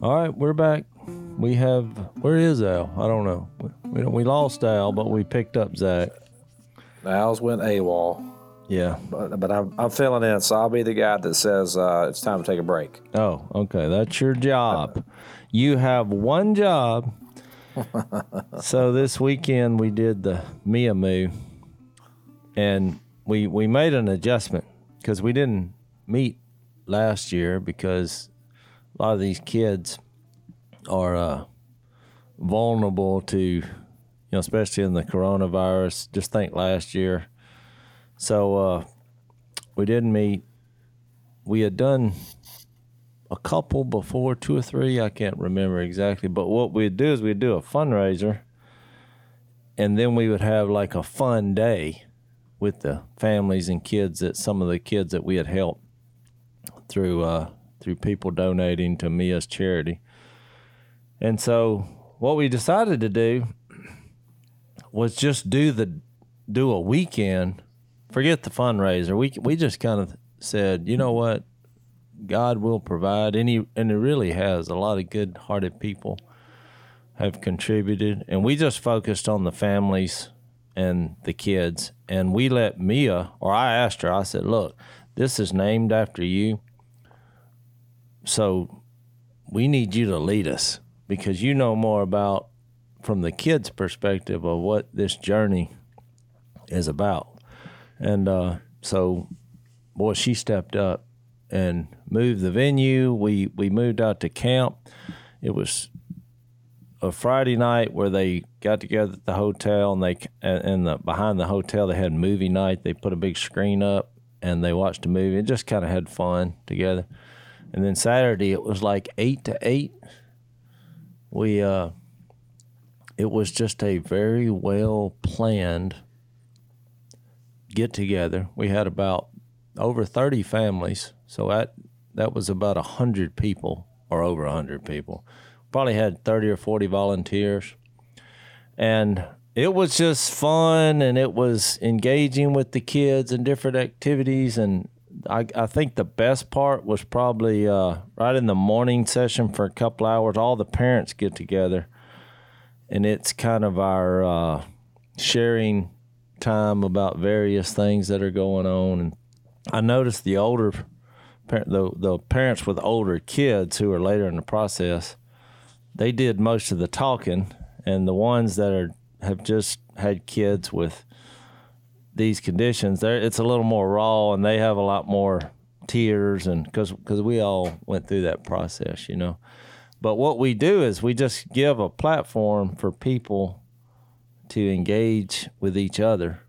All right, we're back. We have where is Al? I don't know. We, we lost Al, but we picked up Zach. Al's went AWOL, Yeah. but, but I'm, I'm filling in, so I'll be the guy that says uh, it's time to take a break. Oh, okay. That's your job. You have one job. so this weekend we did the Mia Moo, and we we made an adjustment because we didn't meet last year because a lot of these kids are uh, vulnerable to, you know, especially in the coronavirus. Just think last year. So uh, we didn't meet. We had done a couple before, two or three, I can't remember exactly. But what we'd do is we'd do a fundraiser, and then we would have like a fun day with the families and kids that some of the kids that we had helped through uh, through people donating to Mia's charity. And so what we decided to do was just do the do a weekend, forget the fundraiser. We we just kind of said, you know what, God will provide, he and it really has. A lot of good-hearted people have contributed, and we just focused on the families and the kids, and we let Mia, or I asked her, I said, look, this is named after you, so we need you to lead us because you know more about from the kids' perspective of what this journey is about, and uh, so boy, she stepped up and moved the venue. We we moved out to camp. It was a Friday night where they got together at the hotel and they and the behind the hotel they had movie night. They put a big screen up and they watched a movie and just kind of had fun together. And then Saturday it was like eight to eight. We uh, it was just a very well planned get together. We had about over 30 families. So that that was about 100 people or over 100 people. Probably had 30 or 40 volunteers. And it was just fun and it was engaging with the kids and different activities and I, I think the best part was probably uh, right in the morning session for a couple hours. All the parents get together, and it's kind of our uh, sharing time about various things that are going on. And I noticed the older, the the parents with older kids who are later in the process, they did most of the talking, and the ones that are have just had kids with these conditions, there it's a little more raw, and they have a lot more tears, and because because we all went through that process, you know. But what we do is we just give a platform for people to engage with each other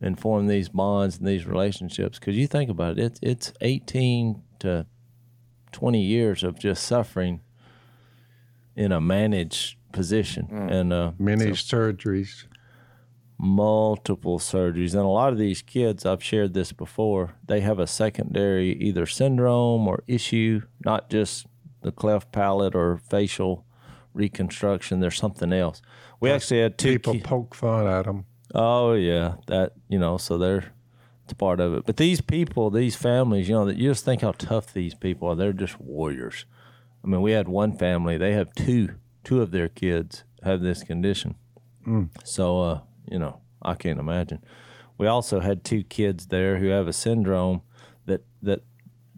and form these bonds and these relationships. Because you think about it, it's it's eighteen to twenty years of just suffering in a managed position, and uh, Many surgeries. Multiple surgeries. And a lot of these kids, I've shared this before, they have a secondary either syndrome or issue, not just the cleft palate or facial reconstruction. There's something else. We actually had two People ki- poke fun at them. Oh yeah, that you know, so they're it's part of it. But these people, these families, you know, that you just think how tough these people are. They're just warriors. I mean, we had one family; they have two, two of their kids have this condition. So, uh, you know, I can't imagine. We also had two kids there who have a syndrome that that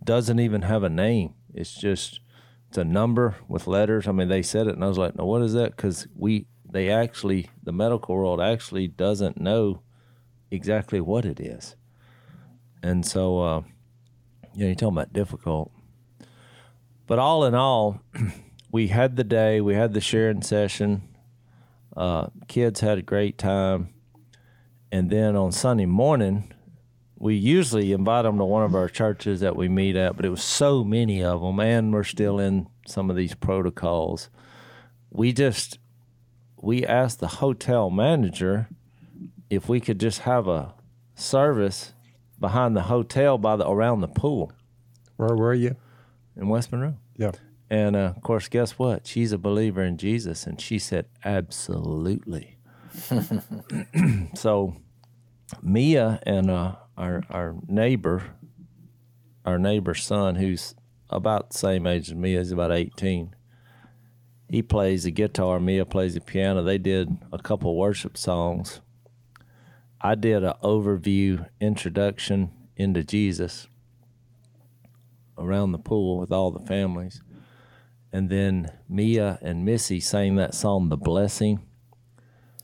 doesn't even have a name. It's just it's a number with letters. I mean, they said it, and I was like, "No, what is that?" Because we they actually the medical world actually doesn't know exactly what it is, and so uh, you know, you're talking about difficult. But all in all, we had the day, we had the sharing session. Uh, kids had a great time, and then on Sunday morning, we usually invite them to one of our churches that we meet at, but it was so many of them, and we're still in some of these protocols. We just we asked the hotel manager if we could just have a service behind the hotel by the around the pool Where were you? in West Monroe. Yeah. And uh, of course, guess what? She's a believer in Jesus, and she said, "Absolutely." so, Mia and uh, our our neighbor, our neighbor's son, who's about the same age as Mia, he's about eighteen. He plays the guitar. Mia plays the piano. They did a couple worship songs. I did an overview introduction into Jesus around the pool with all the families. And then Mia and Missy sang that song, The Blessing.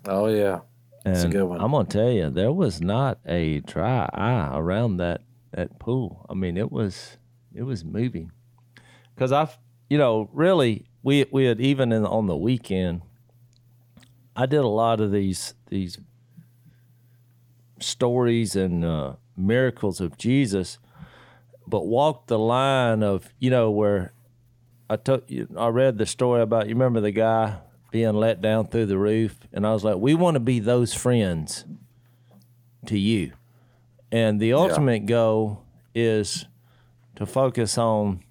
Oh yeah, And That's a good one. I'm gonna tell you, there was not a dry eye around that that pool. I mean, it was it was moving. Cause I've you know, really we we had even in on the weekend I did a lot of these these stories and uh, miracles of Jesus, but walked the line of you know where I took you. I read the story about you. Remember the guy being let down through the roof, and I was like, we want to be those friends to you, and the ultimate goal is to focus on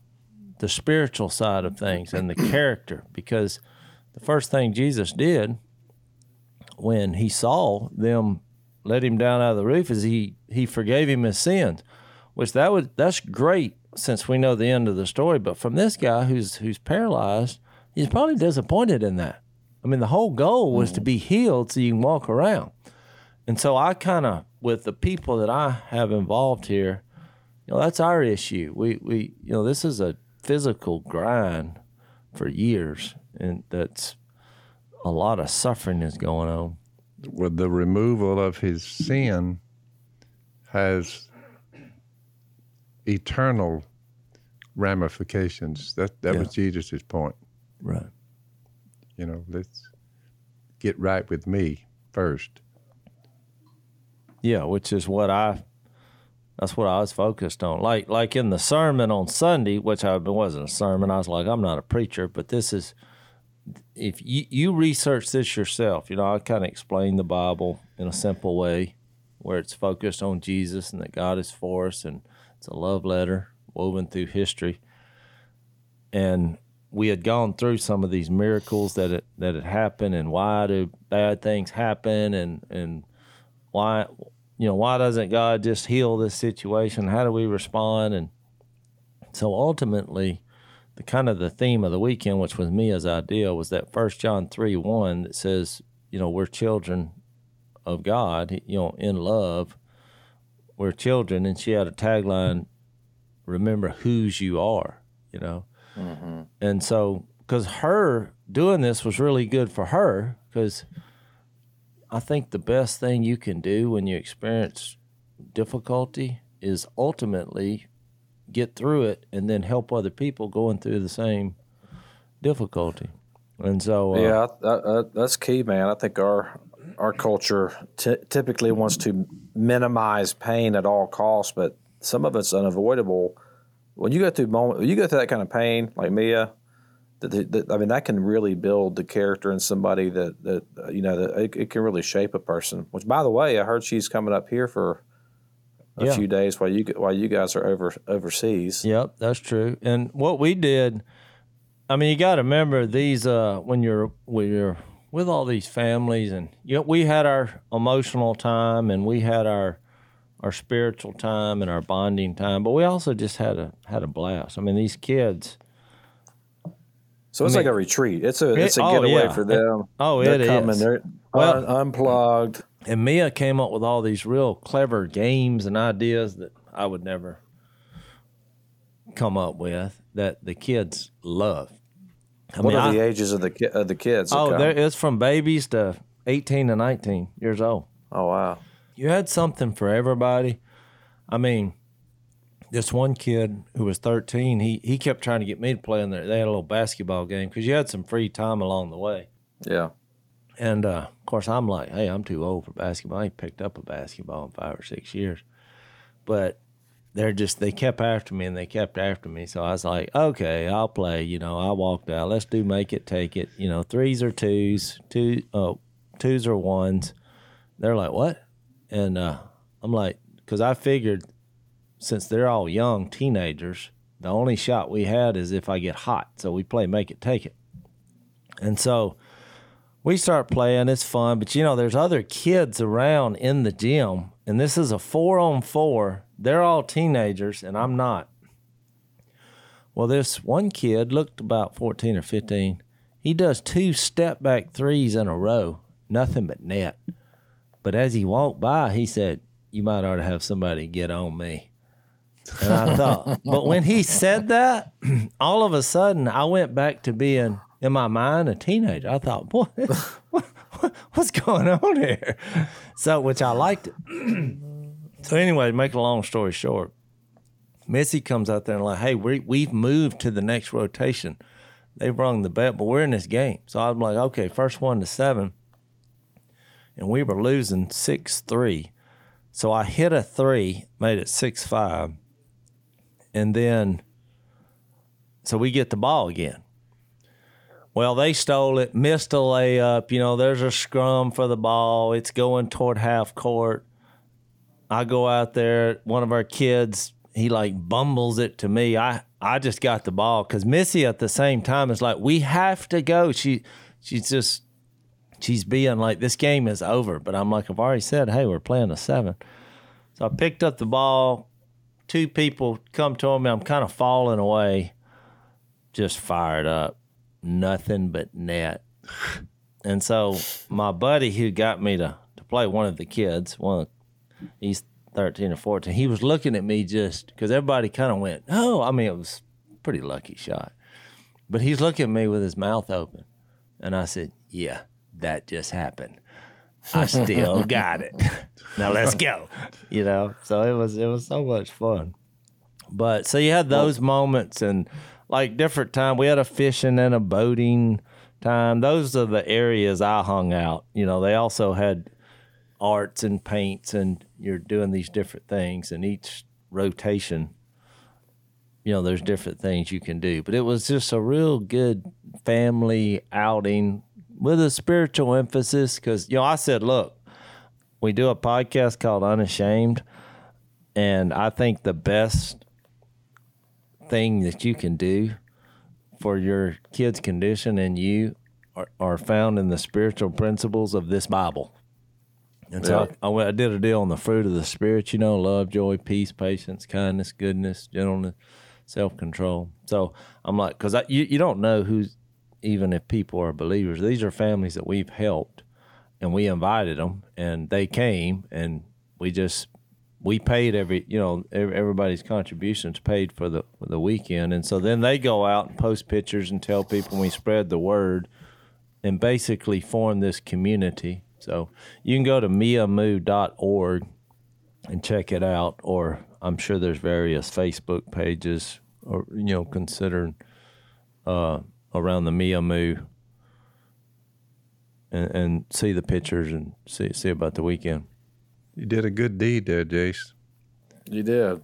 the spiritual side of things and the character because the first thing Jesus did when he saw them let him down out of the roof is he he forgave him his sins which that would that's great since we know the end of the story but from this guy who's who's paralyzed he's probably disappointed in that. I mean the whole goal was to mm. be healed so you can walk around. And so i kind of with the people that i have involved here you know that's our issue. We we you know this is a physical grind for years and that's a lot of suffering is going on. With the removal of his sin has eternal ramifications. That that was Jesus' point. right You know, let's get right with me first. Yeah, which is what I that's what I was focused on. Like like in the sermon on Sunday, which I wasn't a sermon. I was like, I'm not a preacher, but this is if you you research this yourself, you know, I kind of explain the Bible in a simple way where it's focused on Jesus and that God is for us and it's a love letter woven through history. And we had gone through some of these miracles that it, that had happened and why do bad things happen and and why you know why doesn't god just heal this situation? How do we respond? And so ultimately the kind of the theme of the weekend which was mia's idea was that first john 3 1 that says you know we're children of god you know in love we're children and she had a tagline remember whose you are you know and so because her doing this was really good for her because I think the best thing you can do when you experience difficulty is ultimately get through it and then help other people going through the same difficulty. And so, uh, Yeah, that, that, that's key, man. I think our our culture t- typically wants to minimize pain at all costs, but some of it's unavoidable. When you go through moment, you go through that kind of pain, like Mia, that, that, I mean, that can really build the character in somebody that that uh, you know that it, it can really shape a person. Which, by the way, I heard she's coming up here for a Yeah. few days while you while you guys are over overseas. Yep, that's true. And what we did, I mean, you got to remember these uh, when you're when you're with all these families, and you know, we had our emotional time, and we had our our spiritual time, and our bonding time, but we also just had a had a blast. I mean, these kids. So it's I mean- like a retreat. It's a it's a oh, getaway yeah. for them. Oh, they're it coming. is. They're Well- un- unplugged. And Mia came up with all these real clever games and ideas that I would never come up with that the kids love. I What mean, are I- the ages of the ki- of the kids? oh, there, it's from babies to 18 to 19 years old. oh wow. You had something for everybody. I mean, this one kid who was 13, he, he kept trying to get me to play in there. They had a little basketball game because you had some free time along the way. Yeah. And uh, of course, I'm like, hey, I'm too old for basketball. I ain't picked up a basketball in five or six years. but they're just they kept after me and they kept after me. So I was like, okay, I'll play. You know, I walked out. Let's do make it, take it. You know, threes or twos, two oh, twos or ones. They're like, what? And uh, I'm like, because I figured since they're all young teenagers, the only shot we had is if I get hot. So we play make it, take it. And so we start playing. It's fun, but you know, there's other kids around in the gym, and this is a four on four. They're all teenagers, and I'm not. Well, this one kid looked about 14 or 15. He does two step back threes in a row, nothing but net. But as he walked by, he said, You might ought to have somebody get on me. And I thought, but when he said that, all of a sudden I went back to being in my mind a teenager. I thought, boy, what, what, what's going on here? So, which I liked it. so, anyway, make a long story short, Missy comes out there and like, hey, we we've moved to the next rotation. They've rung the bell, but we're in this game. So I'm like, okay, first one to seven, and we were losing six three. So I hit a three, made it six five, and then so we get the ball again. Well, they stole it, missed a layup. You know, there's a scrum for the ball. It's going toward half court. I go out there. One of our kids, he like bumbles it to me. I I just got the ball because Missy at the same time is like, we have to go. She she's just she's being like, this game is over. But I'm like, I've already said, hey, we're playing a seven. So I picked up the ball. Two people come to me. I'm kind of falling away, just fired up nothing but net. And so my buddy who got me to, to play one of the kids, one he's 13 or 14, he was looking at me just because everybody kind of went, oh, I mean, it was a pretty lucky shot. But he's looking at me with his mouth open. And I said, yeah, that just happened. I still got it. now let's go. You know, so it was it was so much fun. But so you had those moments and like different time. We had a fishing and a boating time. Those are the areas I hung out. You know, they also had arts and paints, and you're doing these different things. And each rotation, you know, there's different things you can do. But it was just a real good family outing with a spiritual emphasis. Because you know, I said, look, we do a podcast called Unashamed, and I think the best thing that you can do for your kid's condition and you are, are found in the spiritual principles of this Bible. And so Yeah. I, I, went- I did a deal on the fruit of the Spirit, you know, love, joy, peace, patience, kindness, goodness, gentleness, self control. So I'm like, because you, you don't know who's, even if people are believers, these are families that we've helped and we invited them and they came and we just we paid every you know everybody's contributions paid for the for the weekend and so then they go out and post pictures and tell people and we spread the word and basically form this community so you can go to miamoo.org and check it out or i'm sure there's various facebook pages or you know considered uh, around the miamoo and, and see the pictures and see see about the weekend You did a good deed there, Jase. You did.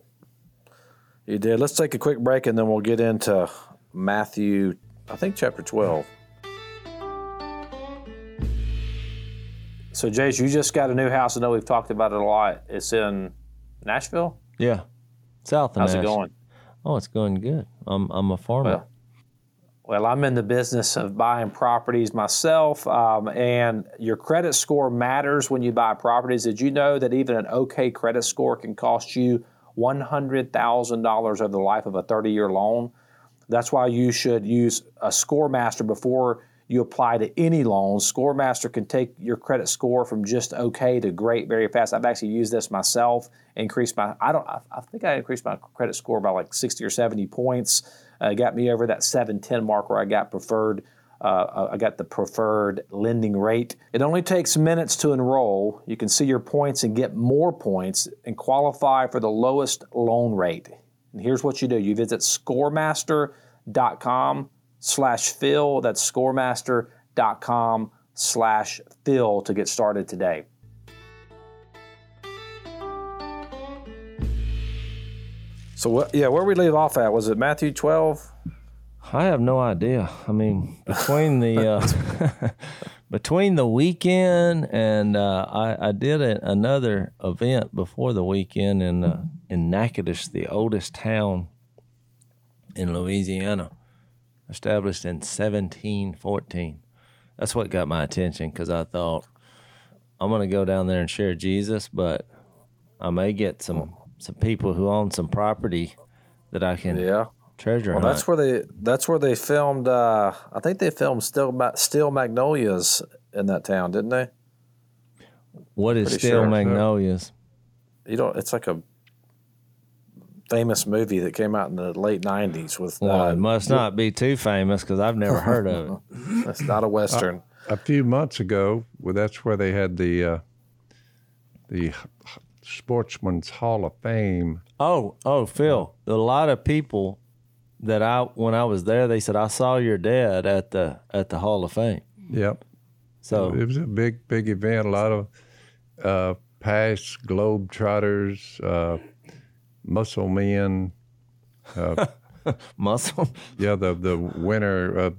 You did. Let's take a quick break and then we'll get into Matthew, I think chapter 12. So, Jase, you just got a new house. I know we've talked about it a lot. It's in Nashville. Yeah, south of How's it Nashville. going? Oh, it's going good. I'm I'm a farmer. Well, Well, I'm in the business of buying properties myself, um, and your credit score matters when you buy properties. Did you know that even an okay credit score can cost you $100,000 over the life of a 30 year loan? That's why you should use a ScoreMaster before you apply to any loans. ScoreMaster can take your credit score from just okay to great very fast. I've actually used this myself. Increased my I don't I, think I increased my credit score by like 60 or 70 points. Uh, got me over that 710 mark where I got preferred. Uh, I got the preferred lending rate. It only takes minutes to enroll. You can see your points and get more points and qualify for the lowest loan rate. And here's what you do: you visit ScoreMaster.com slash Phil. That's ScoreMaster.com slash Phil to get started today. So what? Yeah, where we leave off at was it Matthew twelve? I have no idea. I mean, between the uh, between the weekend and uh, I, I did a, another event before the weekend in uh, in Natchitoches, the oldest town in Louisiana, established in 1714. That's what got my attention because I thought I'm gonna go down there and share Jesus, but I may get some some people who own some property that I can Yeah. treasure Well, hunt. that's where they that's where they filmed. Uh, I think they filmed Still Steel Magnolias in that town, didn't they? what is pretty still sure. magnolias? You know, it's like a famous movie that came out in the late '90s with. Well, uh, it must not be too famous because I've never heard of it. It's not a western. A few months ago, well, that's where they had the uh, the Sportsman's Hall of Fame. Oh, oh, Phil, a lot of people that I when I was there, they said I saw your dad at the at the Hall of Fame. Yep. So It was a big, big event. A lot of uh, past Globetrotters, uh, muscle men. muscle. Yeah, the the winner of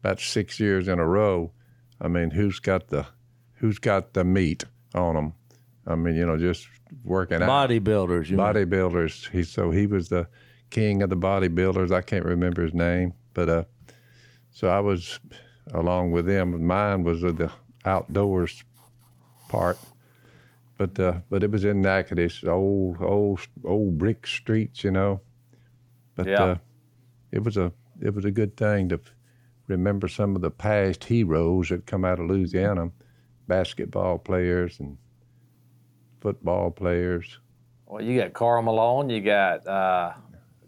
about six years in a row. I mean, who's got the who's got the meat on them? I mean, you know, just working out. bodybuilders. You mean. bodybuilders. He so he was the king of the bodybuilders. I can't remember his name, but uh, so I was along with them. Mine was the outdoors part, but uh, but it was in Natchitoches, old old old brick streets, you know. But Yeah. uh, it was a it was a good thing to remember some of the past heroes that come out of Louisiana, basketball players and football players. Well, you got Karl Malone, you got uh,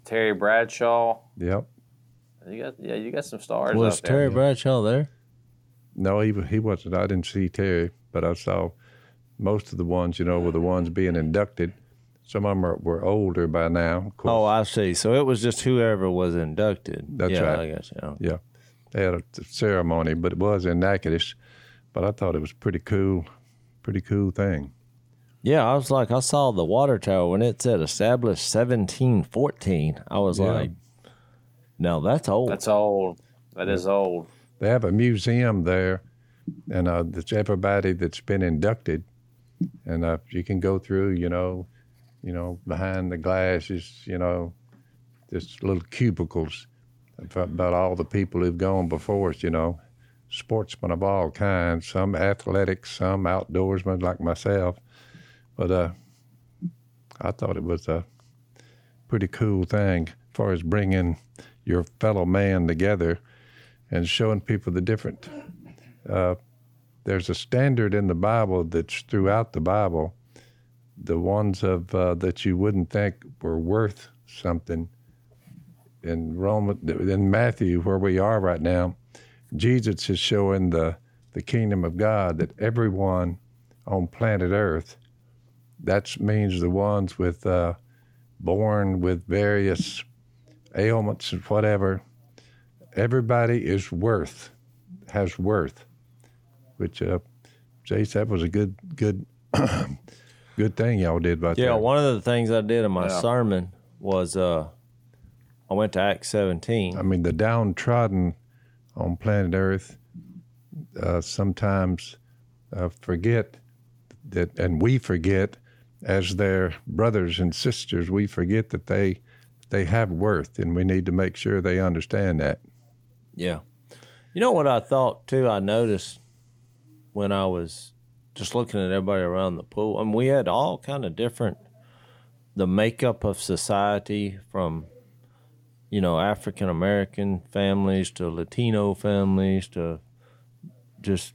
Terry Bradshaw, Yep. you got yeah, you got some stars. Was out there. Terry Bradshaw there? No, he he wasn't. I didn't see Terry, but I saw most of the ones. You know, were the ones being inducted. Some of them are, were older by now. Of course, Oh, I see. So it was just whoever was inducted. That's yeah, right. I guess. Yeah. yeah, they had a ceremony, but it was in Natchitoches. But I thought it was pretty cool, pretty cool thing. Yeah, I was like, I saw the water tower when it said established 1714. I was Yeah. like, no, that's old. That's old. That is old. They have a museum there, and uh, everybody that's been inducted, and uh, you can go through. You know, you know, behind the glass is you know, just little cubicles about all the people who've gone before us. You know, sportsmen of all kinds, some athletics, some outdoorsmen like myself, but uh, I thought it was a pretty cool thing as far as bringing your fellow man together and showing people the different. Uh, there's a standard in the Bible that's throughout the Bible. The ones of uh, that you wouldn't think were worth something. In Roman, in Matthew, where we are right now, Jesus is showing the the kingdom of God that everyone on planet Earth. That means the ones with uh, born with various ailments and whatever everybody is worth has worth which uh jase that was a good good good thing y'all did about yeah, that one of the things I did in my Yeah. sermon was uh, I went to Acts 17. i mean the downtrodden on planet earth uh, sometimes uh, forget that and we forget as their brothers and sisters we forget that they they have worth and we need to make sure they understand that Yeah. You know what I thought too? I noticed when I was just looking at everybody around the pool. I mean, we had all kind of different the makeup of society from you know African American families to Latino families to just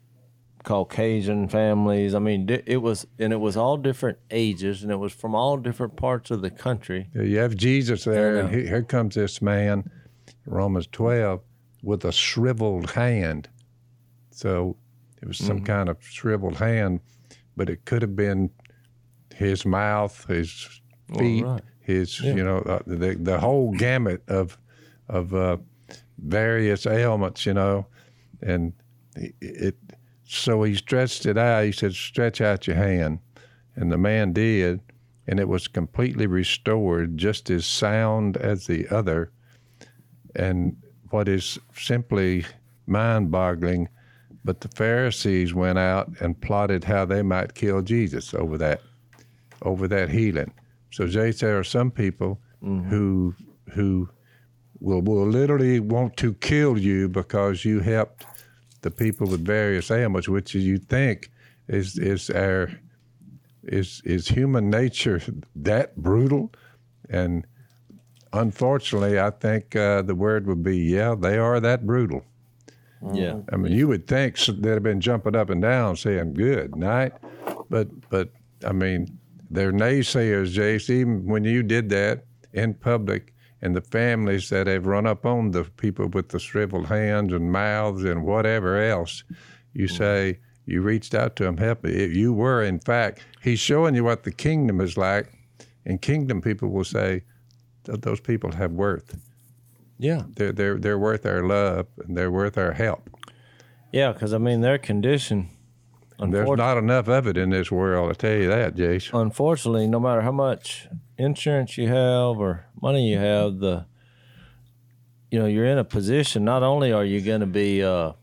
Caucasian families. I mean, it was and it was all different ages and it was from all different parts of the country. Yeah, You have Jesus there, and he- here comes this man, Romans 12, with a shriveled hand. So it was some kind of shriveled hand, but it could have been his mouth, his feet, right. his, you know, uh, the, the whole gamut of, of uh, various ailments, you know. And it, it, so he stretched it out. He said, Stretch out your hand. And the man did. and it was completely restored, just as sound as the other. And what is simply mind boggling, but the Pharisees went out and plotted how they might kill Jesus over that, over that healing. So, Jase, there are some people who who will will literally want to kill you because you helped the people with various ailments, which you think is is our is is human nature that brutal? And unfortunately, I think uh, the word would be, yeah, they are that brutal. Yeah. Mm-hmm. I mean, you would think they'd have been jumping up and down saying "good night," but but I mean, they're naysayers, Jase. Even when you did that in public, and the families that have run up on the people with the shriveled hands and mouths and whatever else, you mm-hmm. say you reached out to them, help. If you were, in fact, he's showing you what the kingdom is like, and kingdom people will say, "Th- those people have worth. Yeah. They're they're they're worth our love and they're worth our help." Yeah, because I mean, their condition. There's not enough of it in this world, I tell you that, Jason. unfortunately, no matter how much insurance you have or money you have, the you know you're in a position. Not only are you going to be, uh,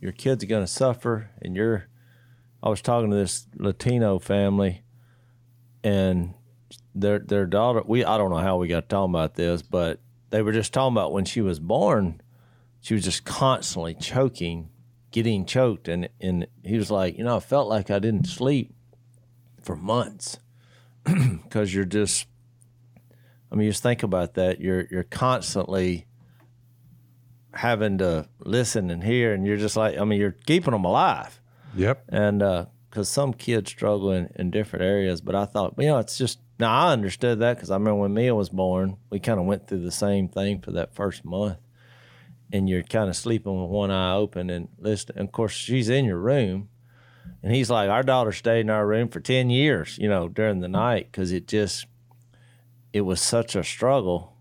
your kids are going to suffer, and you're. I was talking to this Latino family, and their their daughter. We I don't know how we got talking about this, but they were just talking about when she was born, she was just constantly choking, getting choked, and and he was like, you know, I felt like I didn't sleep for months because you're just I mean just think about that. You're you're constantly having to listen and hear and you're just like I mean you're keeping them alive. Yep. and uh, because some kids struggle in, in different areas but I thought you know it's just now I understood that because I remember when Mia was born we kind of went through the same thing for that first month and you're kind of sleeping with one eye open and listening and of course she's in your room and he's like, our daughter stayed in our room for 10 years, you know, during the night because it just, it was such a struggle.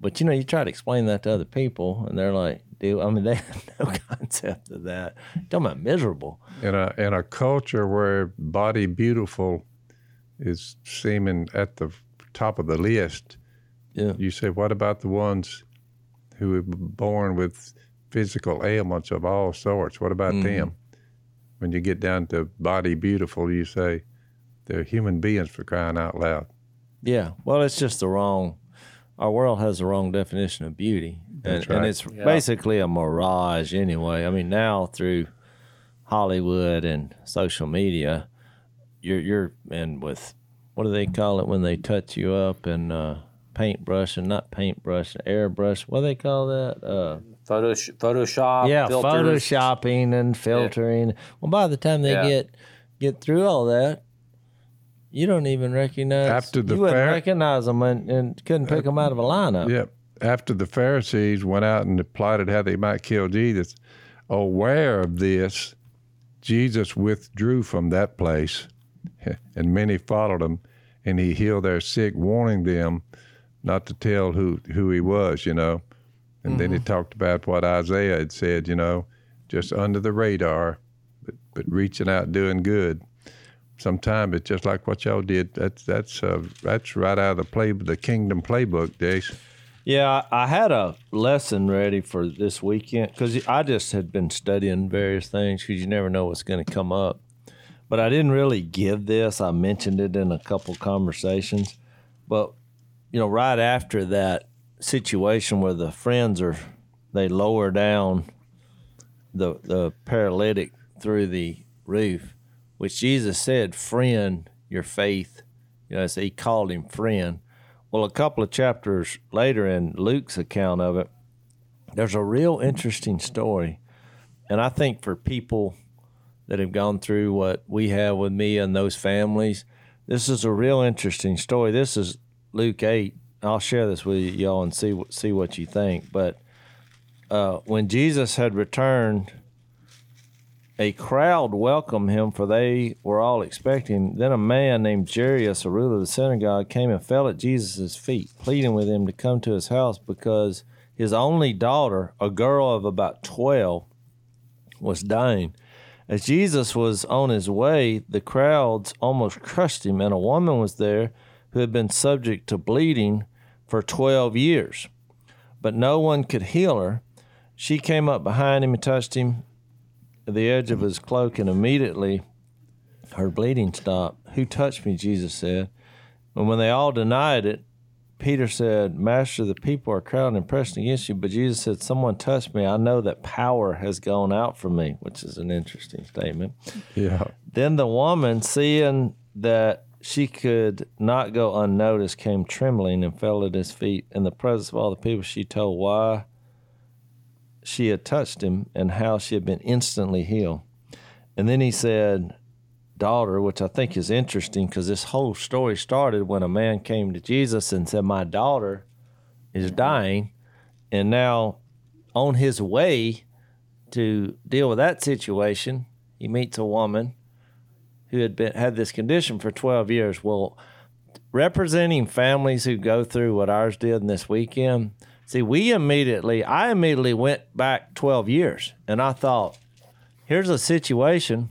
But, you know, you try to explain that to other people and they're like, dude, I mean, they have no concept of that. Talking about miserable. In a in a culture where body beautiful is seeming at the top of the list, Yeah. you say, what about the ones who were born with physical ailments of all sorts? What about mm-hmm. them? When you get down to body beautiful, you say they're human beings for crying out loud. Yeah. Well, it's just the wrong, our world has the wrong definition of beauty. And, That's and right. it's basically a mirage anyway. I mean, now through Hollywood and social media, you're, you're, and with, what do they call it when they touch you up and, uh, paintbrush and not paintbrush, airbrush. What do they call that? Uh, Photo, Photoshop. yeah, filters. photoshopping and filtering. Well, by the time they Yeah. get get through all that, you don't even recognize. After the you wouldn't fair- recognize them and, and couldn't pick them out of a lineup. Yep. After the Pharisees went out and plotted how they might kill Jesus, aware of this, Jesus withdrew from that place, and many followed him, and he healed their sick, warning them not to tell who, who he was, you know. And then he talked about what Isaiah had said, you know, just under the radar, but, but reaching out, doing good. Sometimes it's just like what y'all did. That's that's uh, that's right out of the play, the kingdom playbook, Jase. Yeah, I I had a lesson ready for this weekend because I just had been studying various things because you never know what's going to come up. But I didn't really give this. I mentioned it in a couple conversations. But, you know, right after that situation where the friends are, they lower down the, the paralytic through the roof, which Jesus said, friend, your faith. You know, so he called him friend. Well, a couple of chapters later in Luke's account of it, there's a real interesting story. And I think for people that have gone through what we have with me and those families, this is a real interesting story. This is Luke 8. I'll share this with y'all and see see what you think. But uh, when Jesus had returned, a crowd welcomed him, for they were all expecting. Then a man named Jairus, a ruler of the synagogue, came and fell at Jesus' feet, pleading with him to come to his house because his only daughter, a girl of about 12, was dying. As Jesus was on his way, the crowds almost crushed him, and a woman was there who had been subject to bleeding for 12 years, but no one could heal her. She came up behind him and touched him the edge of his cloak, and immediately her bleeding stopped. Who touched me? Jesus said. And when they all denied it, Peter said, Master, the people are crowding and pressing against you. But Jesus said, Someone touched me. I know that power has gone out from me, which is an interesting statement. Yeah. Then the woman, seeing that she could not go unnoticed, came trembling and fell at his feet. In the presence of all the people, she told why she had touched him and how she had been instantly healed. And then he said, Daughter, which I think is interesting because this whole story started when a man came to Jesus and said, My daughter is dying. And now, on his way to deal with that situation, he meets a woman who had been had this condition for 12 years. Well, representing families who go through what ours did this weekend, see, we immediately, I immediately went back 12 years and I thought, here's a situation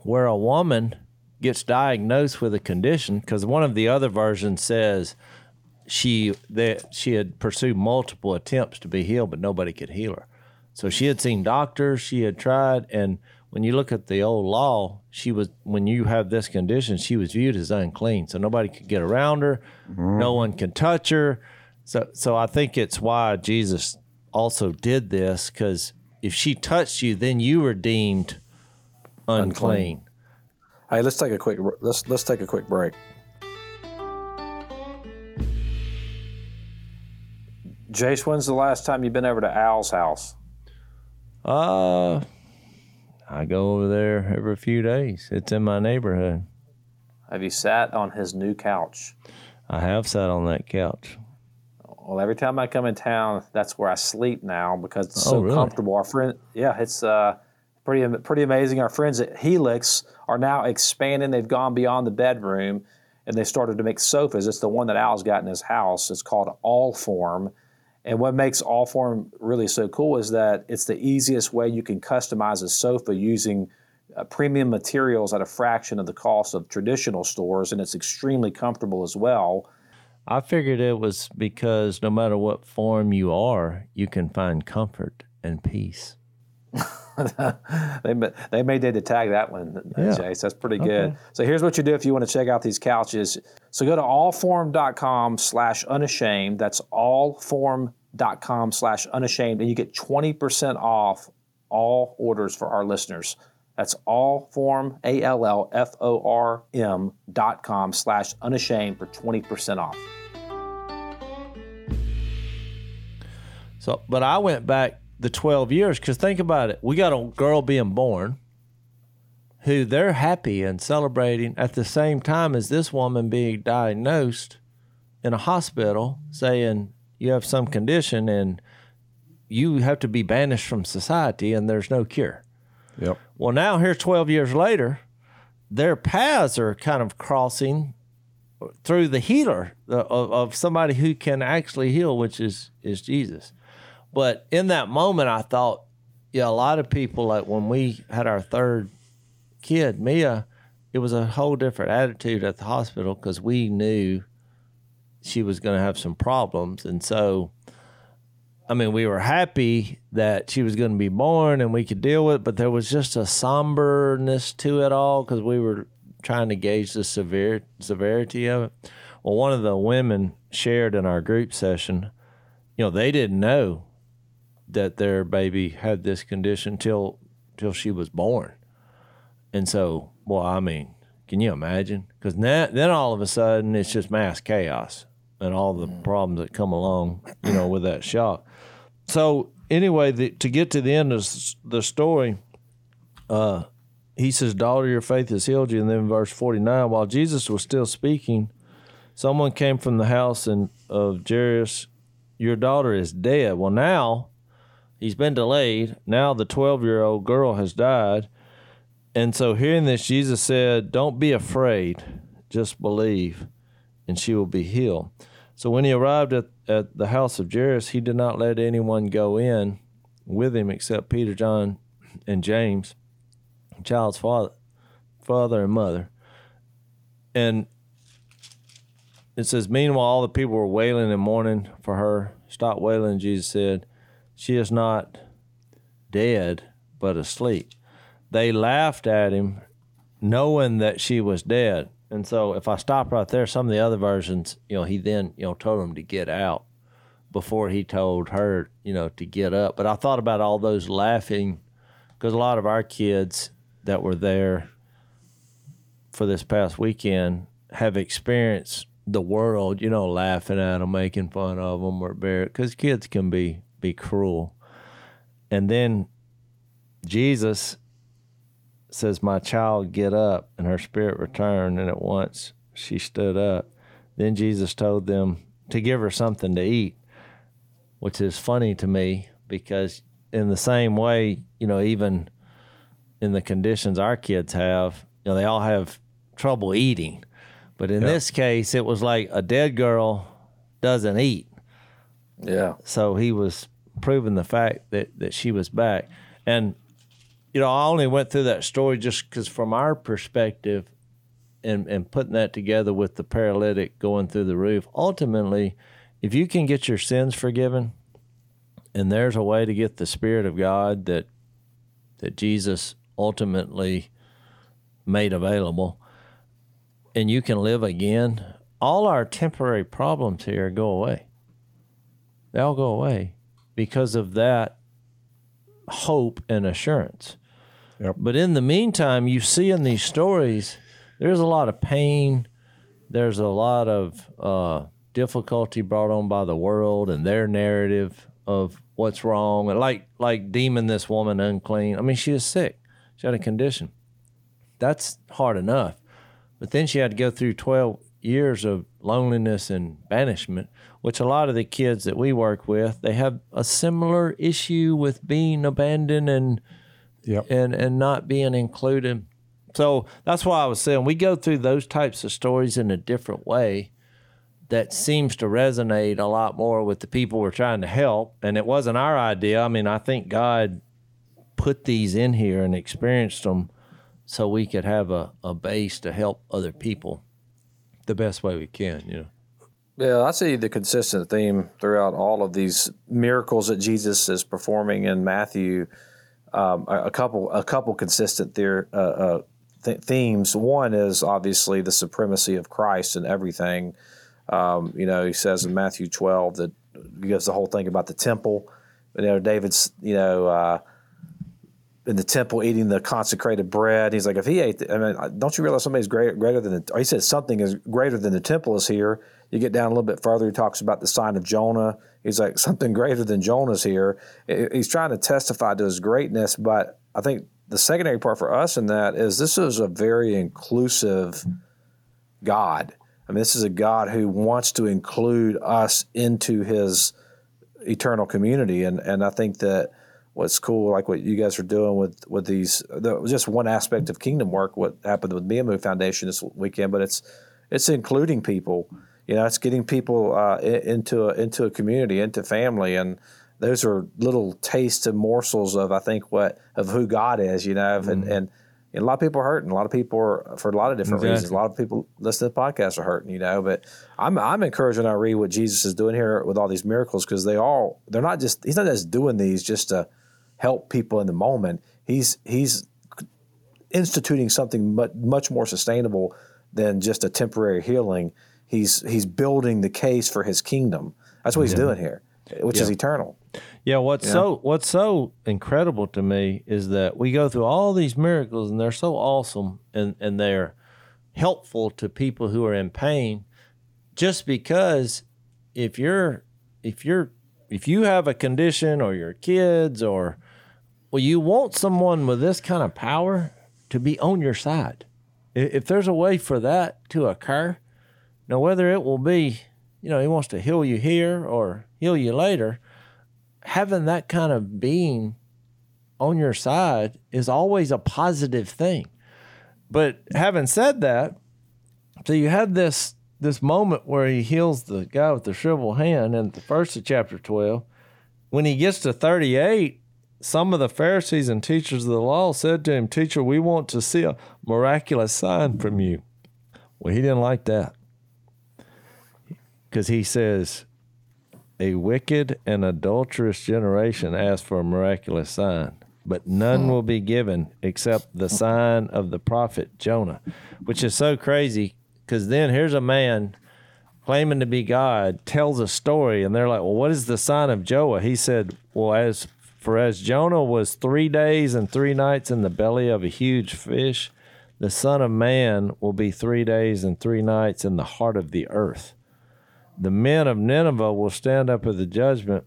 where a woman gets diagnosed with a condition because one of the other versions says she that she had pursued multiple attempts to be healed, but nobody could heal her. So she had seen doctors, she had tried, and when you look at the old law, she was when you have this condition, she was viewed as unclean. So nobody could get around her, mm-hmm. no one can touch her. So so I think it's why Jesus also did this because if she touched you, then you were deemed unclean. Hey, let's take a quick let's let's take a quick break. Jase, when's the last time you've been over to Al's house? Uh, I go over there every few days. It's in my neighborhood. Have you sat on his new couch? I have sat on that couch. Well, every time I come in town, that's where I sleep now because it's Oh, so really? comfortable. Our friend, yeah, it's uh, pretty pretty amazing. Our friends at Helix are now expanding. They've gone beyond the bedroom, and they started to make sofas. It's the one that Al's got in his house. It's called All Form. And what makes All Form really so cool is that it's the easiest way you can customize a sofa using uh, premium materials at a fraction of the cost of traditional stores, and it's extremely comfortable as well. I figured it was because no matter what form you are, you can find comfort and peace. they they may need to tag that one, uh, Yeah. That's pretty good. So here's what you do if you want to check out these couches. So go to allform.com slash unashamed. That's allform.com slash unashamed, and you get 20% off all orders for our listeners. That's allform, A-L-L-F-O-R-M dot com slash unashamed for 20% off. So, but I went back the 12 years because think about it. We got a girl being born who they're happy and celebrating at the same time as this woman being diagnosed in a hospital saying you have some condition and you have to be banished from society and there's no cure. Yep. Well, now here 12 years later, their paths are kind of crossing through the healer of, of somebody who can actually heal, which is is Jesus. But in that moment, I thought, yeah, a lot of people like when we had our third kid, Mia, it was a whole different attitude at the hospital because we knew she was going to have some problems, and so. I mean, we were happy that she was going to be born and we could deal with it, but there was just a somberness to it all because we were trying to gauge the severe severity of it. Well, one of the women shared in our group session, you know, they didn't know that their baby had this condition till till she was born, and so, well, I mean, can you imagine? Because then all of a sudden it's just mass chaos and all the problems that come along, you know, with that shock. So anyway, the, to get to the end of the story, uh, he says, "Daughter, your faith has healed you." And then verse forty nine, while Jesus was still speaking, someone came from the house and of Jairus, "Your daughter is dead." Well, now he's been delayed. Now the twelve year old girl has died, and so hearing this, Jesus said, "Don't be afraid, just believe, and she will be healed." So when he arrived at, at the house of Jairus, he did not let anyone go in with him except Peter, John, and James, the child's father, father and mother. And it says, Meanwhile, all the people were wailing and mourning for her. Stop wailing, Jesus said. She is not dead, but asleep. They laughed at him, knowing that she was dead. And so, if I stop right there, some of the other versions, you know, he then, you know, told him to get out before he told her, you know, to get up. But I thought about all those laughing because a lot of our kids that were there for this past weekend have experienced the world, you know, laughing at them, making fun of them, or bear because kids can be be cruel. And then Jesus says, "My child, get up," and her spirit returned, and at once she stood up. Then Jesus told them to give her something to eat, which is funny to me because in the same way, you know, even in the conditions our kids have, you know, they all have trouble eating. But in this case, it was like a dead girl doesn't eat. Yeah. So he was proving the fact that, that she was back. And, you know, I only went through that story just because, from our perspective, and, and putting that together with the paralytic going through the roof, ultimately, if you can get your sins forgiven, and there's a way to get the Spirit of God that that Jesus ultimately made available, and you can live again, all our temporary problems here go away. They all go away because of that hope and assurance. Yep. But in the meantime, you see in these stories, there's a lot of pain. There's a lot of uh, difficulty brought on by the world and their narrative of what's wrong. And like like demon this woman unclean. I mean, she was sick. She had a condition. That's hard enough. But then she had to go through 12 years of loneliness and banishment, which a lot of the kids that we work with, they have a similar issue with being abandoned and Yep. and and not being included. So that's why I was saying we go through those types of stories in a different way that seems to resonate a lot more with the people we're trying to help. And it wasn't our idea. I mean, I think God put these in here and experienced them so we could have a, a base to help other people the best way we can, you know. Yeah, I see the consistent theme throughout all of these miracles that Jesus is performing in Matthew. Um, a, couple, a couple consistent uh, uh, th- themes. One is obviously the supremacy of Christ and everything. Um, you know, he says in Matthew 12 that he gives the whole thing about the temple. You know, David's, you know, uh, in the temple eating the consecrated bread. He's like, if he ate, the, I mean, don't you realize somebody's greater, greater than the, he says something is greater than the temple is here. You get down a little bit further, he talks about the sign of Jonah. He's like, something greater than Jonah's here. He's trying to testify to his greatness, but I think the secondary part for us in that is this is a very inclusive God. I mean, this is a God who wants to include us into his eternal community. And, and I think that what's cool, like what you guys are doing with, with these, the, just one aspect of kingdom work, what happened with Mia Moo Foundation this weekend, but it's, it's including people, you know, it's getting people uh, into, a, into a community, into family. And those are little tastes and morsels of, I think, what, of who God is, you know, and, and, and a lot of people are hurting. A lot of people are for a lot of different Exactly. reasons. A lot of people listening to the podcast are hurting, you know. But I'm I'm encouraged when I read what Jesus is doing here with all these miracles because they all they're not just he's not just doing these just to help people in the moment. He's he's instituting something much much more sustainable than just a temporary healing. He's he's building the case for his kingdom. That's what he's doing here, which is eternal. Yeah, what's so what's so incredible to me is that we go through all these miracles and they're so awesome and, and they're helpful to people who are in pain just because if you're if you're if you have a condition or your kids or well you want someone with this kind of power to be on your side. If there's a way for that to occur, now whether it will be, you know, he wants to heal you here or heal you later, having that kind of being on your side is always a positive thing. But having said that, so you had this this moment where he heals the guy with the shriveled hand in the first of chapter 12. When he gets to 38, some of the Pharisees and teachers of the law said to him, Teacher, we want to see a miraculous sign from you. Well, he didn't like that. Because he says, A wicked and adulterous generation asks for a miraculous sign, but none hmm. will be given except the sign of the prophet Jonah, which is so crazy because then here's a man claiming to be God tells a story, and they're like, Well, what is the sign of Jonah? He said, Well, as for as Jonah was three days and three nights in the belly of a huge fish, the Son of Man will be three days and three nights in the heart of the earth. The men of Nineveh will stand up at the judgment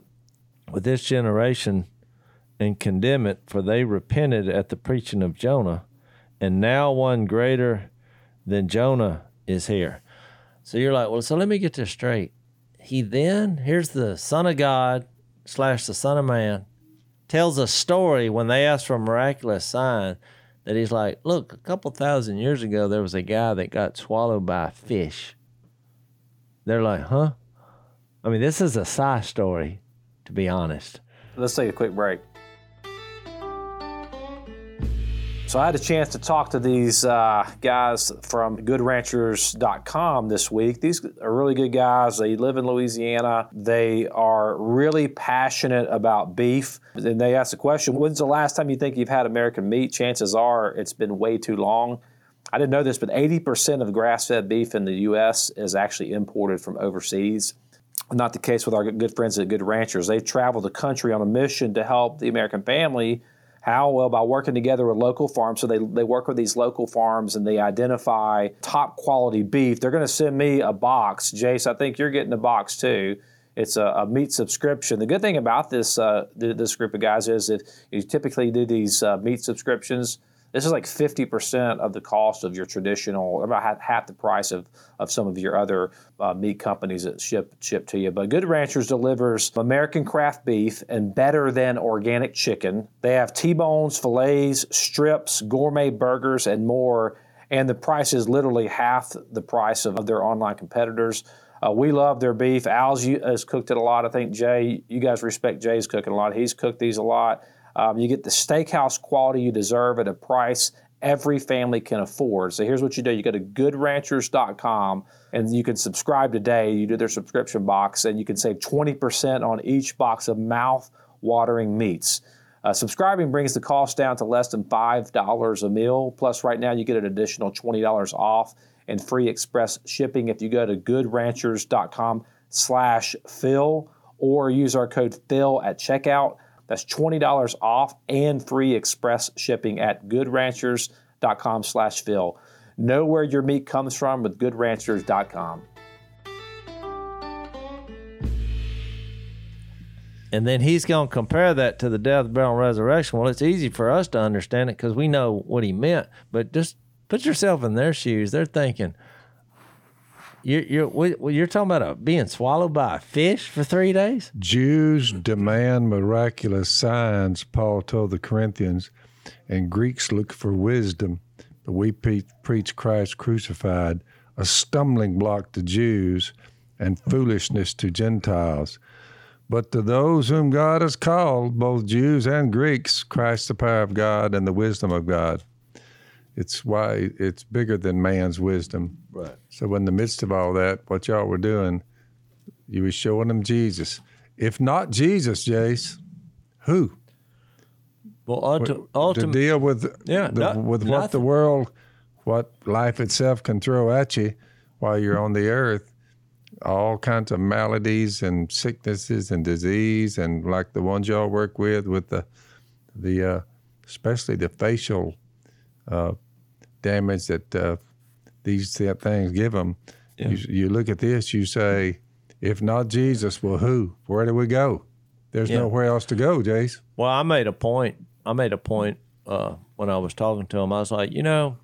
with this generation and condemn it, for they repented at the preaching of Jonah, and now one greater than Jonah is here. So you're like, well, so let me get this straight. He then, here's the Son of God slash the Son of Man, tells a story when they ask for a miraculous sign that he's like, look, a couple thousand years ago, there was a guy that got swallowed by a fish. They're like, huh? I mean, this is a side story, to be honest. Let's take a quick break. So I had a chance to talk to these uh, guys from GoodRanchers.com this week. These are really good guys. They live in Louisiana. They are really passionate about beef. And they asked the question, when's the last time you think you've had American meat? Chances are it's been way too long. I didn't know this, but 80% of grass-fed beef in the U.S. is actually imported from overseas. Not the case with our good friends at Good Ranchers. They travel the country on a mission to help the American family how? Well, by working together with local farms. So they, they work with these local farms and they identify top quality beef. They're going to send me a box. Jase, I think you're getting a box too. It's a, a meat subscription. The good thing about this uh, this group of guys is that you typically do these uh, meat subscriptions this is like 50% of the cost of your traditional, about half the price of, of some of your other uh, meat companies that ship ship to you. But Good Ranchers delivers American craft beef and better than organic chicken. They have T-bones, fillets, strips, gourmet burgers, and more. And the price is literally half the price of, of their online competitors. Uh, we love their beef. Al's has cooked it a lot. I think Jay, you guys respect Jay's cooking a lot. He's cooked these a lot. Um, you get the steakhouse quality you deserve at a price every family can afford. So here's what you do you go to goodranchers.com and you can subscribe today. You do their subscription box and you can save 20% on each box of mouth watering meats. Uh, subscribing brings the cost down to less than $5 a meal. Plus, right now you get an additional $20 off and free express shipping if you go to goodranchers.com slash Phil or use our code Phil at checkout. That's $20 off and free express shipping at goodranchers.com slash Phil. Know where your meat comes from with goodranchers.com. And then he's going to compare that to the death, burial, and resurrection. Well, it's easy for us to understand it because we know what he meant. But just put yourself in their shoes. They're thinking, you're you're you're talking about a, being swallowed by a fish for three days. Jews demand miraculous signs. Paul told the Corinthians, and Greeks look for wisdom, but we pre- preach Christ crucified, a stumbling block to Jews and foolishness to Gentiles. But to those whom God has called, both Jews and Greeks, Christ the power of God and the wisdom of God. It's why it's bigger than man's wisdom. Right. So in the midst of all that, what y'all were doing, you were showing them Jesus. If not Jesus, Jase, who? Well, ulti- ultimately, to deal with yeah, the, not, with nothing. what the world, what life itself can throw at you while you're on the earth, all kinds of maladies and sicknesses and disease, and like the ones y'all work with, with the the uh, especially the facial uh, damage that uh, these things give them. Yeah. You, you, look at this, you say, if not Jesus, well, who? Where do we go? There's yeah. nowhere else to go, Jase. Well, I made a point. I made a point uh, when I was talking to him. I was like, you know,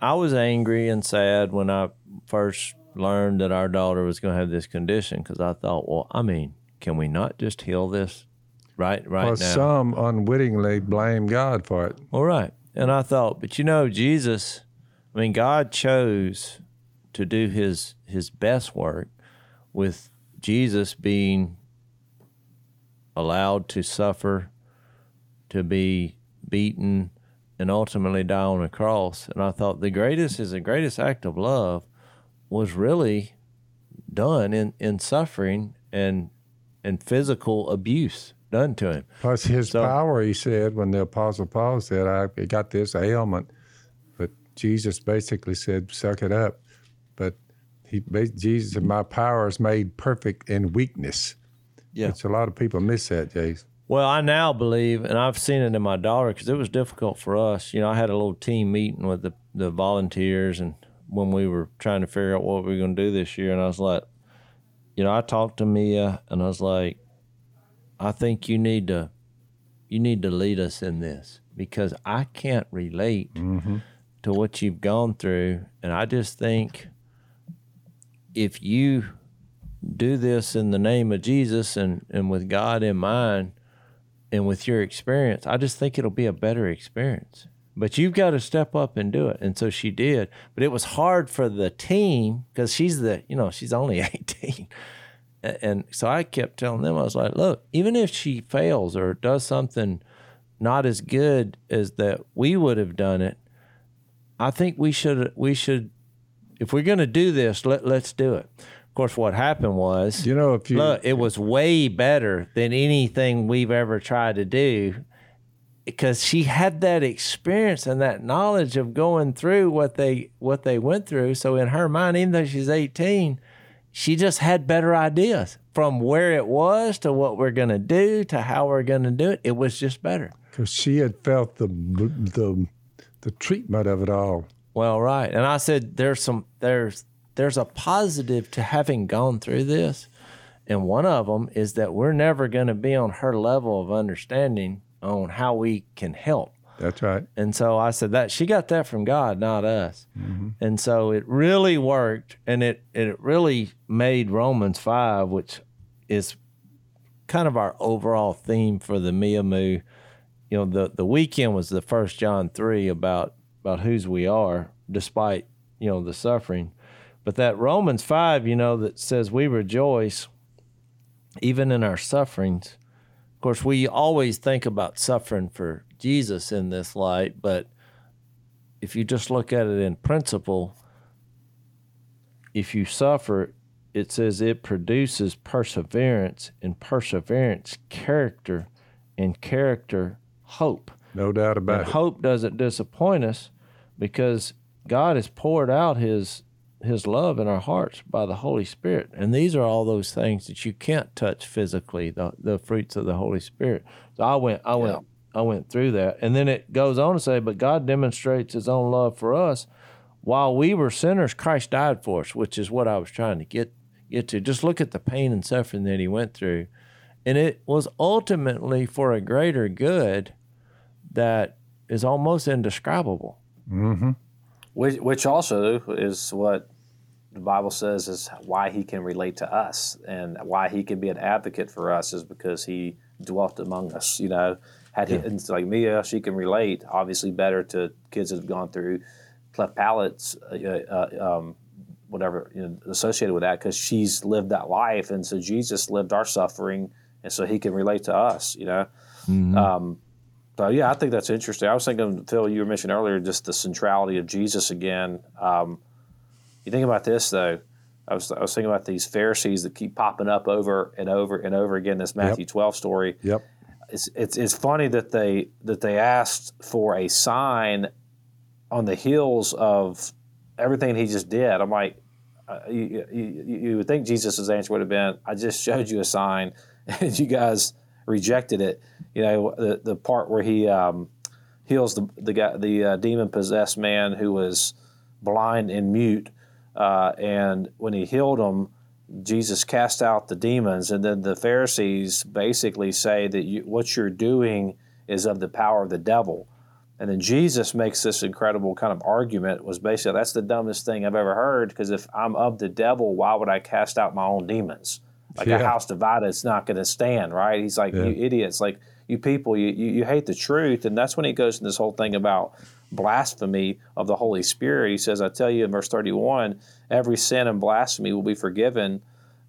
I was angry and sad when I first learned that our daughter was going to have this condition because I thought, well, I mean, can we not just heal this right right well, now? some unwittingly blame God for it. All right. And I thought, but you know, Jesus, I mean, God chose to do his his best work with Jesus being allowed to suffer, to be beaten, and ultimately die on a cross. And I thought the greatest is the greatest act of love was really done in in suffering and and physical abuse done to him. Plus his So- power, he said, when the Apostle Paul said, I got this ailment, but Jesus basically said, suck it up. But he, Jesus said, my power is made perfect in weakness. Yeah. Which a lot of people miss that, Jase. Well, I now believe, and I've seen it in my daughter because it was difficult for us. You know, I had a little team meeting with the, the volunteers, and when we were trying to figure out what we were going to do this year, and I was like, you know, I talked to Mia, and I was like, I think you need to, you need to lead us in this because I can't relate mm-hmm. to what you've gone through, and I just think if you do this in the name of Jesus and, and with God in mind and with your experience, I just think it'll be a better experience. But you've got to step up and do it. And so she did. But it was hard for the team because she's the, you know, she's only 18. And so I kept telling them, I was like, look, even if she fails or does something not as good as that we would have done it, I think we should, we should, if we're going to do this, let, let's do it. Of course, what happened was, You know, if you Look, it was way better than anything we've ever tried to do because she had that experience and that knowledge of going through what they what they went through. So in her mind, even though she's 18, she just had better ideas from where it was to what we're going to do to how we're going to do it. It was just better. because she had felt the the the treatment of it all. Well, right. And I said there's some there's there's a positive to having gone through this. And one of them is that we're never going to be on her level of understanding on how we can help. That's right. And so I said that she got that from God, not us. Mm-hmm. And so it really worked and it it really made Romans 5, which is kind of our overall theme for the Mia Moo. You know, the the weekend was the first John 3 about about whose we are despite, you know, the suffering. But that Romans 5, you know, that says we rejoice even in our sufferings. Of course, we always think about suffering for Jesus in this light, but if you just look at it in principle, if you suffer, it says it produces perseverance, and perseverance, character, and character, hope. No doubt about And it. hope doesn't disappoint us because God has poured out his his love in our hearts by the Holy Spirit. And these are all those things that you can't touch physically, the the fruits of the Holy Spirit. So I went I went I went through that. And then it goes on to say, but God demonstrates his own love for us. While we were sinners, Christ died for us, which is what I was trying to get get to. Just look at the pain and suffering that he went through. And it was ultimately for a greater good that is almost indescribable. Mm-hmm. Which, which also is what the Bible says is why he can relate to us and why he can be an advocate for us is because he dwelt among us. You know, had he, and it's like Mia, she can relate obviously better to kids that have gone through cleft palates, uh, uh, um, whatever you know, associated with that, because she's lived that life, and so Jesus lived our suffering, and so he can relate to us. You know. Um, so yeah, I think that's interesting. I was thinking, Phil, you were mentioning earlier just the centrality of Jesus again. Um, you think about this though. I was I was thinking about these Pharisees that keep popping up over and over and over again. This Matthew twelve story. Yep. It's, it's it's funny that they that they asked for a sign on the heels of everything he just did. I'm like, uh, you, you, you would think Jesus' answer would have been, "I just showed you a sign, and you guys rejected it." You know, the the part where he um, heals the the guy, the uh, demon possessed man who was blind and mute, uh, and when he healed him, Jesus cast out the demons, and then the Pharisees basically say that you, what you're doing is of the power of the devil. And then Jesus makes this incredible kind of argument was basically that's the dumbest thing I've ever heard because if I'm of the devil, why would I cast out my own demons? Like a house divided, it's not going to stand, right? He's like, you idiots, like you people, you, you, you hate the truth. And that's when he goes in this whole thing about blasphemy of the Holy Spirit. He says, I tell you in verse 31, every sin and blasphemy will be forgiven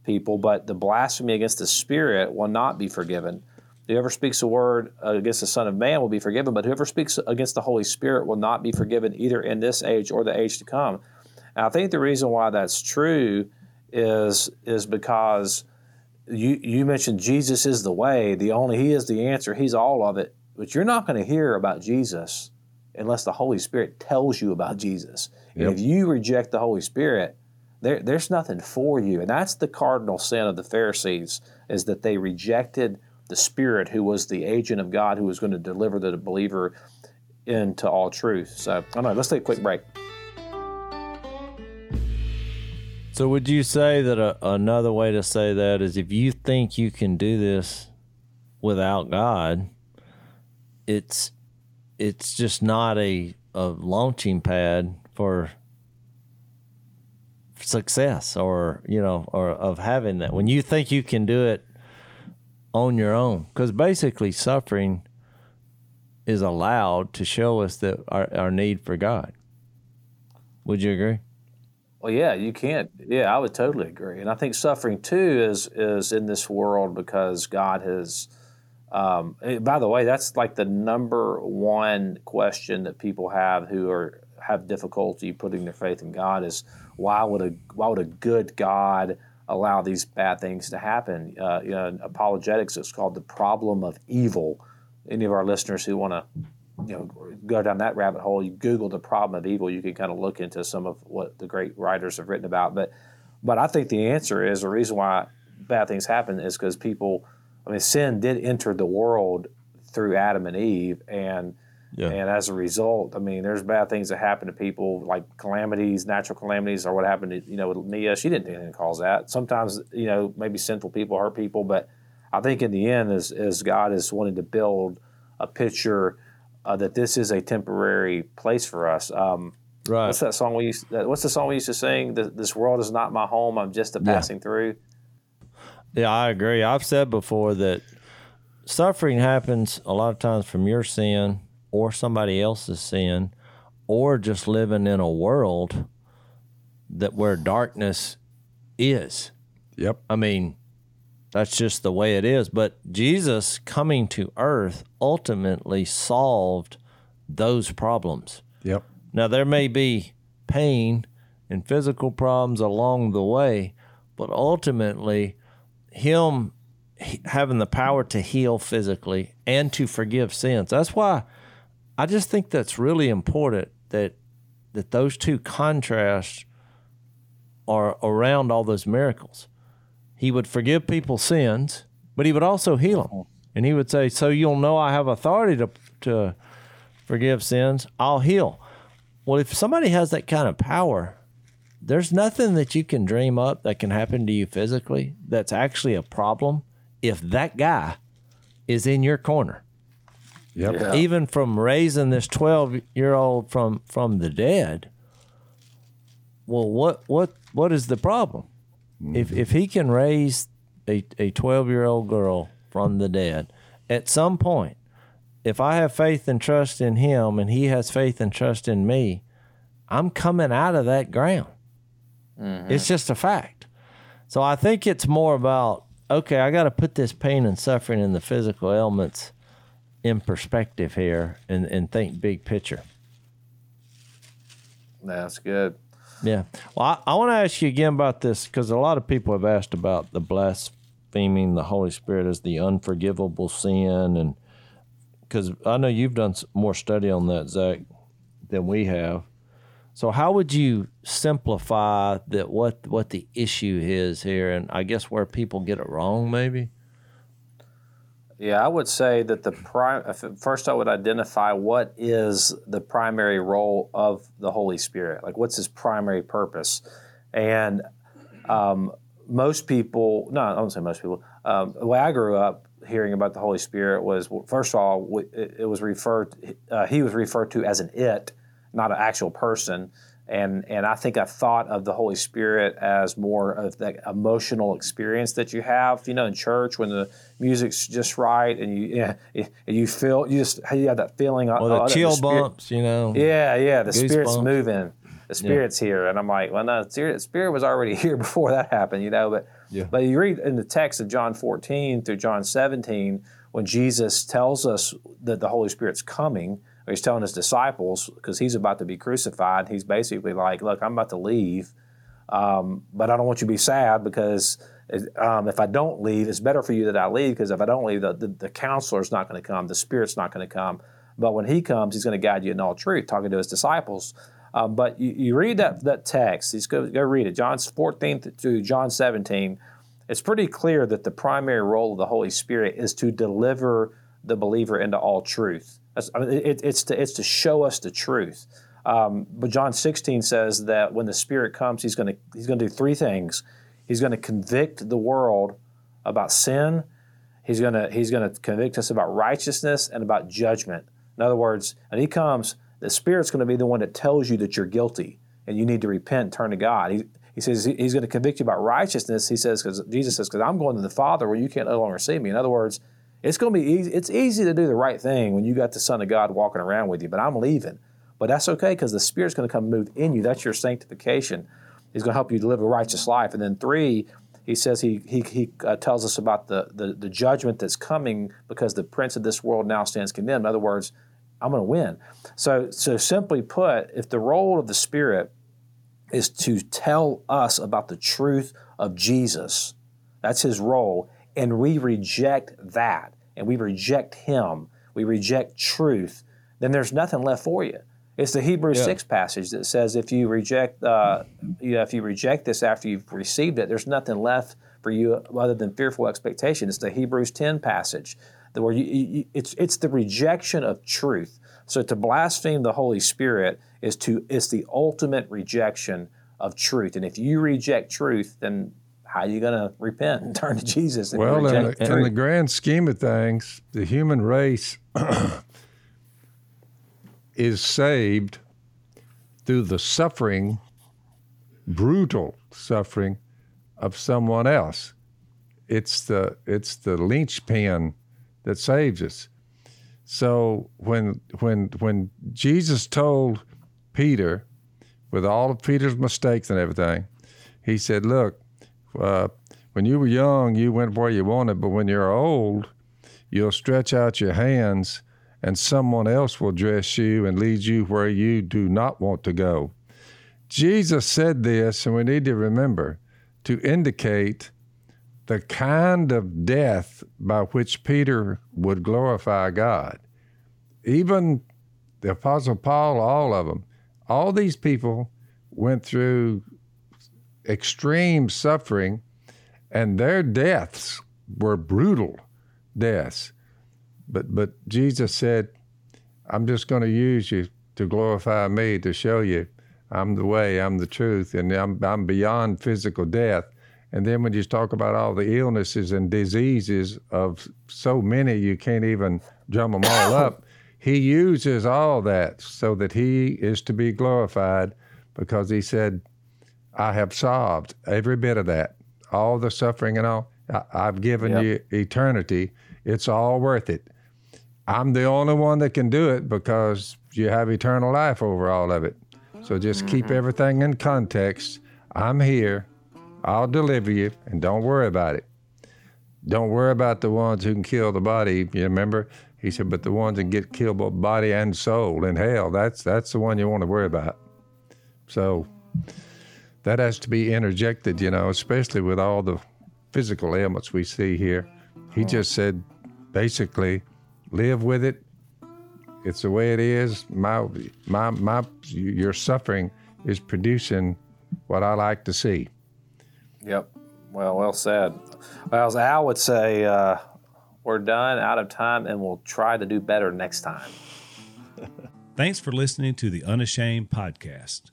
people, but the blasphemy against the Spirit will not be forgiven. Whoever speaks a word against the Son of Man will be forgiven, but whoever speaks against the Holy Spirit will not be forgiven either in this age or the age to come. And I think the reason why that's true is is because you you mentioned Jesus is the way, the only He is the answer, He's all of it. But you're not going to hear about Jesus unless the Holy Spirit tells you about mm-hmm. Jesus. Yep. And if you reject the Holy Spirit, there, there's nothing for you. And that's the cardinal sin of the Pharisees, is that they rejected the Spirit who was the agent of God who was going to deliver the believer into all truth. So, I don't know, let's take a quick break. So would you say that a, another way to say that is if you think you can do this without God, it's it's just not a, a launching pad for success or you know or of having that when you think you can do it on your own because basically suffering is allowed to show us that our, our need for god would you agree Well, yeah, you can't. Yeah, I would totally agree. And I think suffering too is is in this world because God has. Um, eh, by the way, that's like the number one question that people have who are have difficulty putting their faith in God is why would a why would a good God allow these bad things to happen? Uh, you know, apologetics, it's called the problem of evil. Any of our listeners who want to you know go down that rabbit hole you google the problem of evil you can kind of look into some of what the great writers have written about but but i think the answer is the reason why bad things happen is because people i mean sin did enter the world through adam and eve and Yeah. and as a result i mean there's bad things that happen to people like calamities natural calamities or what happened to you know with Mia. she didn't do anything to cause that sometimes you know maybe sinful people hurt people but i think in the end as is god is wanting to build a picture uh, that this is a temporary place for us. Um, right what's that song we used? What's the song we used to sing? Th- This world is not my home. I'm just a passing through. Yeah, I agree. I've said before that suffering happens a lot of times from your sin or somebody else's sin or just living in a world that where darkness is. Yep. I mean, that's just the way it is. But Jesus coming to earth ultimately solved those problems. Yep. Now, there may be pain and physical problems along the way, but ultimately, Him having the power to heal physically and to forgive sins. That's why I just think that's really important that that those two contrasts are around all those miracles. He would forgive people's sins, but he would also heal them. And he would say, "So you'll know I have authority to to forgive sins. I'll heal." Well, if somebody has that kind of power, there's nothing that you can dream up that can happen to you physically that's actually a problem if that guy is in your corner. Yep. Yeah. Even from raising this 12 year old from from the dead. Well, what what what is the problem? Mm-hmm. If if he can raise a a 12 year old girl from the dead, at some point, if I have faith and trust in him and he has faith and trust in me, I'm coming out of that ground. It's mm-hmm. just a fact. So I think it's more about okay, I got to put this pain and suffering and the physical ailments in perspective here and, and think big picture. That's good. Yeah. Well, I, I want to ask you again about this because a lot of people have asked about the blaspheming the Holy Spirit as the unforgivable sin. And because I know you've done more study on that, Zach, than we have. So, how would you simplify that what, what the issue is here? And I guess where people get it wrong, maybe? Yeah, I would say that the prime. First, I would identify what is the primary role of the Holy Spirit. Like, what's his primary purpose? And um, most people, no, I don't say most people. Um, the way I grew up hearing about the Holy Spirit was, well, first of all, it, was referred. Uh, he was referred to as an it, not an actual person. And and I think I thought of the Holy Spirit as more of that emotional experience that you have, you know, in church when the music's just right and you yeah, and you feel you just you have that feeling. Oh, the that chill Spirit- bumps, you know? yeah, yeah. The spirit's Goosebumps. moving. The spirit's here, and I'm like, well, no, the spirit, spirit was already here before that happened, you know. But Yeah. but you read in the text of John 14 through John 17 when Jesus tells us that the Holy Spirit's coming. He's telling his disciples because he's about to be crucified. He's basically like, look, I'm about to leave. Um, but I don't want you to be sad because um, if I don't leave, it's better for you that I leave because if I don't leave, the, the, the counselor's not going to come, the Spirit's not going to come. But when He comes, He's going to guide you in all truth, talking to His disciples. Um, but you, you, read that, that text, just go, go read it, John 14 to John 17. It's pretty clear that the primary role of the Holy Spirit is to deliver the believer into all truth. I mean, it, it's, to, it's to show us the truth. Um, but John 16 says that when the Spirit comes, He's going to He's to do three things. He's going to convict the world about sin. He's going to He's to convict us about righteousness and about judgment. In other words, and He comes, the Spirit's going to be the one that tells you that you're guilty and you need to repent turn to God. He, he says He's going to convict you about righteousness. He says because Jesus says because I'm going to the Father where you can't no longer see me. In other words, it's going to be easy. It's easy to do the right thing when you got the Son of God walking around with you, but I'm leaving. But that's okay because the Spirit's going to come move in you. That's your sanctification. He's going to help you to live a righteous life. And then three, he says he, he, he uh, tells us about the, the, the judgment that's coming because the prince of this world now stands condemned. In other words, I'm going to win. So, so simply put, if the role of the Spirit is to tell us about the truth of Jesus, that's his role, and we reject that, and we reject him, we reject truth, then there's nothing left for you. It's the Hebrews yeah. six passage that says if you reject, uh, you know, if you reject this after you've received it, there's nothing left for you other than fearful expectation. It's the Hebrews ten passage where you, you, it's it's the rejection of truth. So to blaspheme the Holy Spirit is to it's the ultimate rejection of truth. And if you reject truth, then how are you going to repent and turn to Jesus? well, in the, in the grand scheme of things, the human race is saved through the suffering, brutal suffering of someone else. It's the it's the linchpin that saves us. So when when when Jesus told Peter, with all of Peter's mistakes and everything, he said, "Look, uh, when you were young, you went where you wanted, but when you're old, you'll stretch out your hands." and someone else will dress you and lead you where you do not want to go. Jesus said this, and we need to remember to indicate the kind of death by which Peter would glorify God. Even the Apostle Paul, all of them, all these people went through extreme suffering, and their deaths were brutal deaths. But but Jesus said, I'm just going to use you to glorify me, to show you I'm the way, I'm the truth, and I'm, I'm beyond physical death. And then when you talk about all the illnesses and diseases of so many, you can't even drum them all up. He uses all that so that he is to be glorified because he said, I have solved every bit of that, all the suffering and all. I, have given yep. you eternity. It's all worth it. I'm the only one that can do it because you have eternal life over all of it. So just keep mm-hmm. everything in context. I'm here. I'll deliver you, and don't worry about it. Don't worry about the ones who can kill the body. You remember? He said, but the ones that get killed both body and soul in hell, that's that's the one you want to worry about. So that has to be interjected, you know, especially with all the physical ailments we see here. He just said, basically, live with it. It's the way it is. My, my, my, your suffering is producing what I like to see. Yep. Well, well said. Well, as Al would say, uh, we're done, out of time, and we'll try to do better next time. Thanks for listening to the Unashamed podcast.